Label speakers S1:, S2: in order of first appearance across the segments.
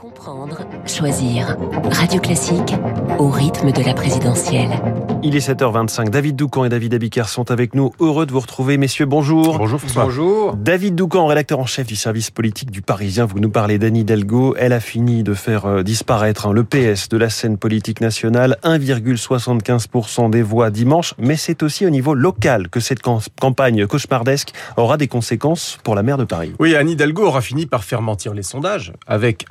S1: Comprendre, choisir. Radio Classique au rythme de la présidentielle.
S2: Il est 7h25. David Doucan et David Abiker sont avec nous. Heureux de vous retrouver, messieurs. Bonjour.
S3: Bonjour François.
S2: Bonjour. David Doucan, rédacteur en chef du service politique du Parisien. Vous nous parlez d'Annie Hidalgo. Elle a fini de faire euh, disparaître hein, le PS de la scène politique nationale. 1,75% des voix dimanche. Mais c'est aussi au niveau local que cette campagne cauchemardesque aura des conséquences pour la maire de Paris.
S3: Oui, Annie Hidalgo aura fini par faire mentir les sondages. Avec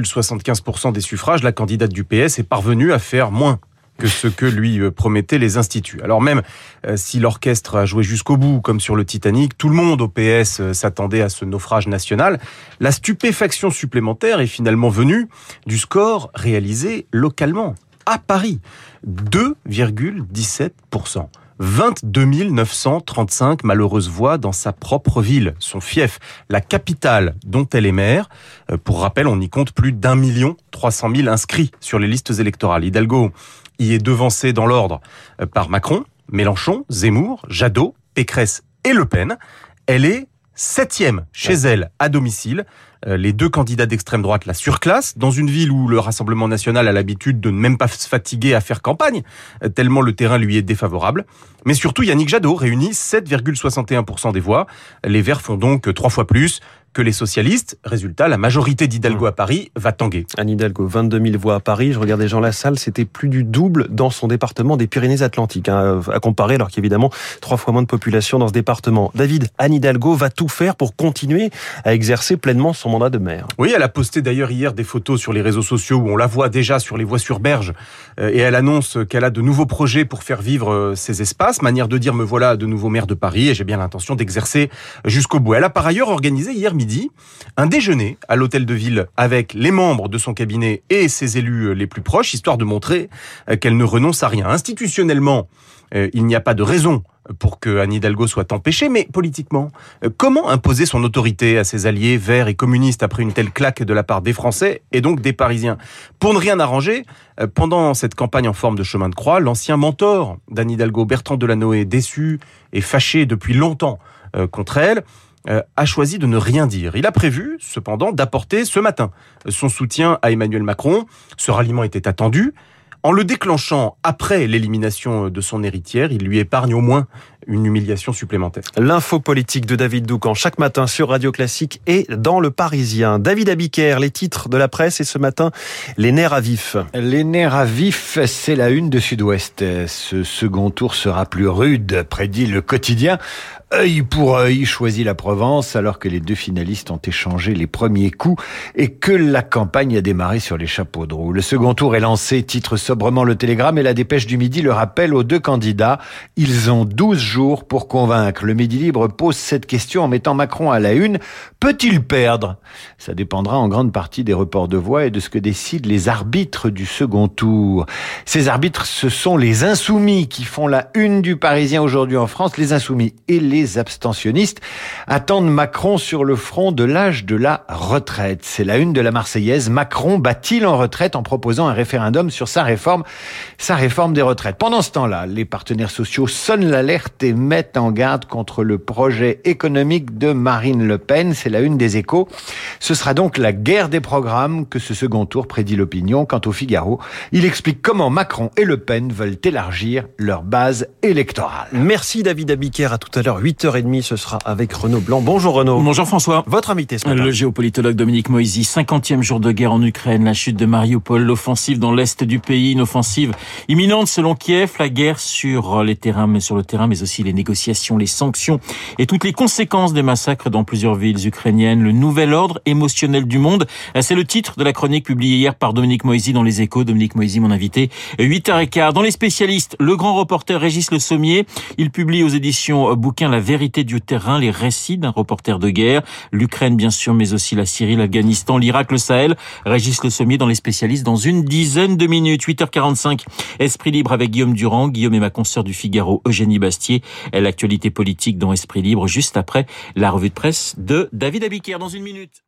S3: 1,75% des suffrages, la candidate du PS est parvenue à faire moins que ce que lui euh, promettaient les instituts. Alors même euh, si l'orchestre a joué jusqu'au bout, comme sur le Titanic, tout le monde au PS euh, s'attendait à ce naufrage national, la stupéfaction supplémentaire est finalement venue du score réalisé localement, à Paris, 2,17%. 22 935 malheureuses voix dans sa propre ville, son fief, la capitale dont elle est maire. Pour rappel, on y compte plus d'un million trois cent mille inscrits sur les listes électorales. Hidalgo y est devancé dans l'ordre euh, par Macron, Mélenchon, Zemmour, Jadot, Pécresse et Le Pen. Elle est septième chez elle à domicile. Euh, les deux candidats d'extrême droite la surclassent dans une ville où le Rassemblement national a l'habitude de ne même pas se fatiguer à faire campagne, euh, tellement le terrain lui est défavorable. Mais surtout, Yannick Jadot réunit 7,61% des voix. Les Verts font donc trois fois plus que les socialistes. Résultat, la majorité d'Hidalgo à Paris va tanguer.
S2: Anne Hidalgo, 22 000 voix à Paris. Je regardais Jean Lassalle, c'était plus du double dans son département des Pyrénées-Atlantiques, hein, à comparer, alors qu'évidemment, trois fois moins de population dans ce département. David, Anne Hidalgo va tout faire pour continuer à exercer pleinement son mandat de maire.
S3: Oui, elle a posté d'ailleurs hier des photos sur les réseaux sociaux où on la voit déjà sur les voies sur berge euh, et elle annonce qu'elle a de nouveaux projets pour faire vivre euh, ces espaces. Manière de dire, me voilà de nouveau maire de Paris et j'ai bien l'intention d'exercer jusqu'au bout. Elle a par ailleurs organisé hier midi un déjeuner à l'hôtel de ville avec les membres de son cabinet et ses élus les plus proches, histoire de montrer euh, qu'elle ne renonce à rien. Institutionnellement, euh, il n'y a pas de raison pour que Anne Hidalgo soit empêchée, mais politiquement, euh, comment imposer son autorité à ses alliés verts et communistes après une telle claque de la part des Français et donc des Parisiens? Pour ne rien arranger, pendant cette campagne en forme de chemin de croix, l'ancien mentor d'Anne Hidalgo, Bertrand Delanoë, déçu et fâché depuis longtemps contre elle, euh, a choisi de ne rien dire. Il a prévu, cependant, d'apporter ce matin son soutien à Emmanuel Macron. Ce ralliement était attendu. En le déclenchant après l'élimination de son héritière, il lui épargne au moins une humiliation supplémentaire.
S2: L'info politique de David Doucan chaque matin sur Radio Classique et dans Le Parisien. David Abiker, les titres de la presse et ce matin, les nerfs à vif.
S4: Les nerfs à vif, c'est la une de Sud-Ouest. Ce second tour sera plus rude, prédit le quotidien. Œil pour œil, choisit la Provence alors que les deux finalistes ont échangé les premiers coups et que la campagne a démarré sur les chapeaux de roue. Le second tour est lancé, titre sobrement le télégramme et la dépêche du midi le rappelle aux deux candidats. Ils ont 12 jours pour convaincre. Le Midi Libre pose cette question en mettant Macron à la une. Peut-il perdre? Ça dépendra en grande partie des reports de voix et de ce que décident les arbitres du second tour. Ces arbitres, ce sont les insoumis qui font la une du Parisien aujourd'hui en France, les insoumis et les les abstentionnistes attendent Macron sur le front de l'âge de la retraite. C'est la une de la Marseillaise. Macron bat-il en retraite en proposant un référendum sur sa réforme, sa réforme des retraites? Pendant ce temps-là, les partenaires sociaux sonnent l'alerte et mettent en garde contre le projet économique de Marine Le Pen. C'est la une des échos. Ce sera donc la guerre des programmes que ce second tour prédit l'opinion. Quant au Figaro, il explique comment Macron et Le Pen veulent élargir leur base électorale.
S2: Merci David Abiker. À tout à l'heure. 8h30, ce sera avec Renaud Blanc. Bonjour Renaud.
S5: Bonjour François.
S2: Votre invité ce matin.
S5: Le géopolitologue Dominique Moisy, 50e jour de guerre en Ukraine, la chute de Mariupol, l'offensive dans l'est du pays, une offensive imminente selon Kiev, la guerre sur les terrains, mais sur le terrain, mais aussi les négociations, les sanctions et toutes les conséquences des massacres dans plusieurs villes ukrainiennes, le nouvel ordre émotionnel du monde. C'est le titre de la chronique publiée hier par Dominique Moisy dans les échos. Dominique Moisy, mon invité. 8h15. Dans les spécialistes, le grand reporter Régis Le Sommier, il publie aux éditions bouquin la vérité du terrain, les récits d'un reporter de guerre, l'Ukraine bien sûr, mais aussi la Syrie, l'Afghanistan, l'Irak, le Sahel. Régis Le Sommier dans les spécialistes dans une dizaine de minutes. 8h45, Esprit Libre avec Guillaume Durand. Guillaume est ma consoeur du Figaro, Eugénie Bastier. L'actualité politique dans Esprit Libre, juste après la revue de presse de David Abiker dans une minute.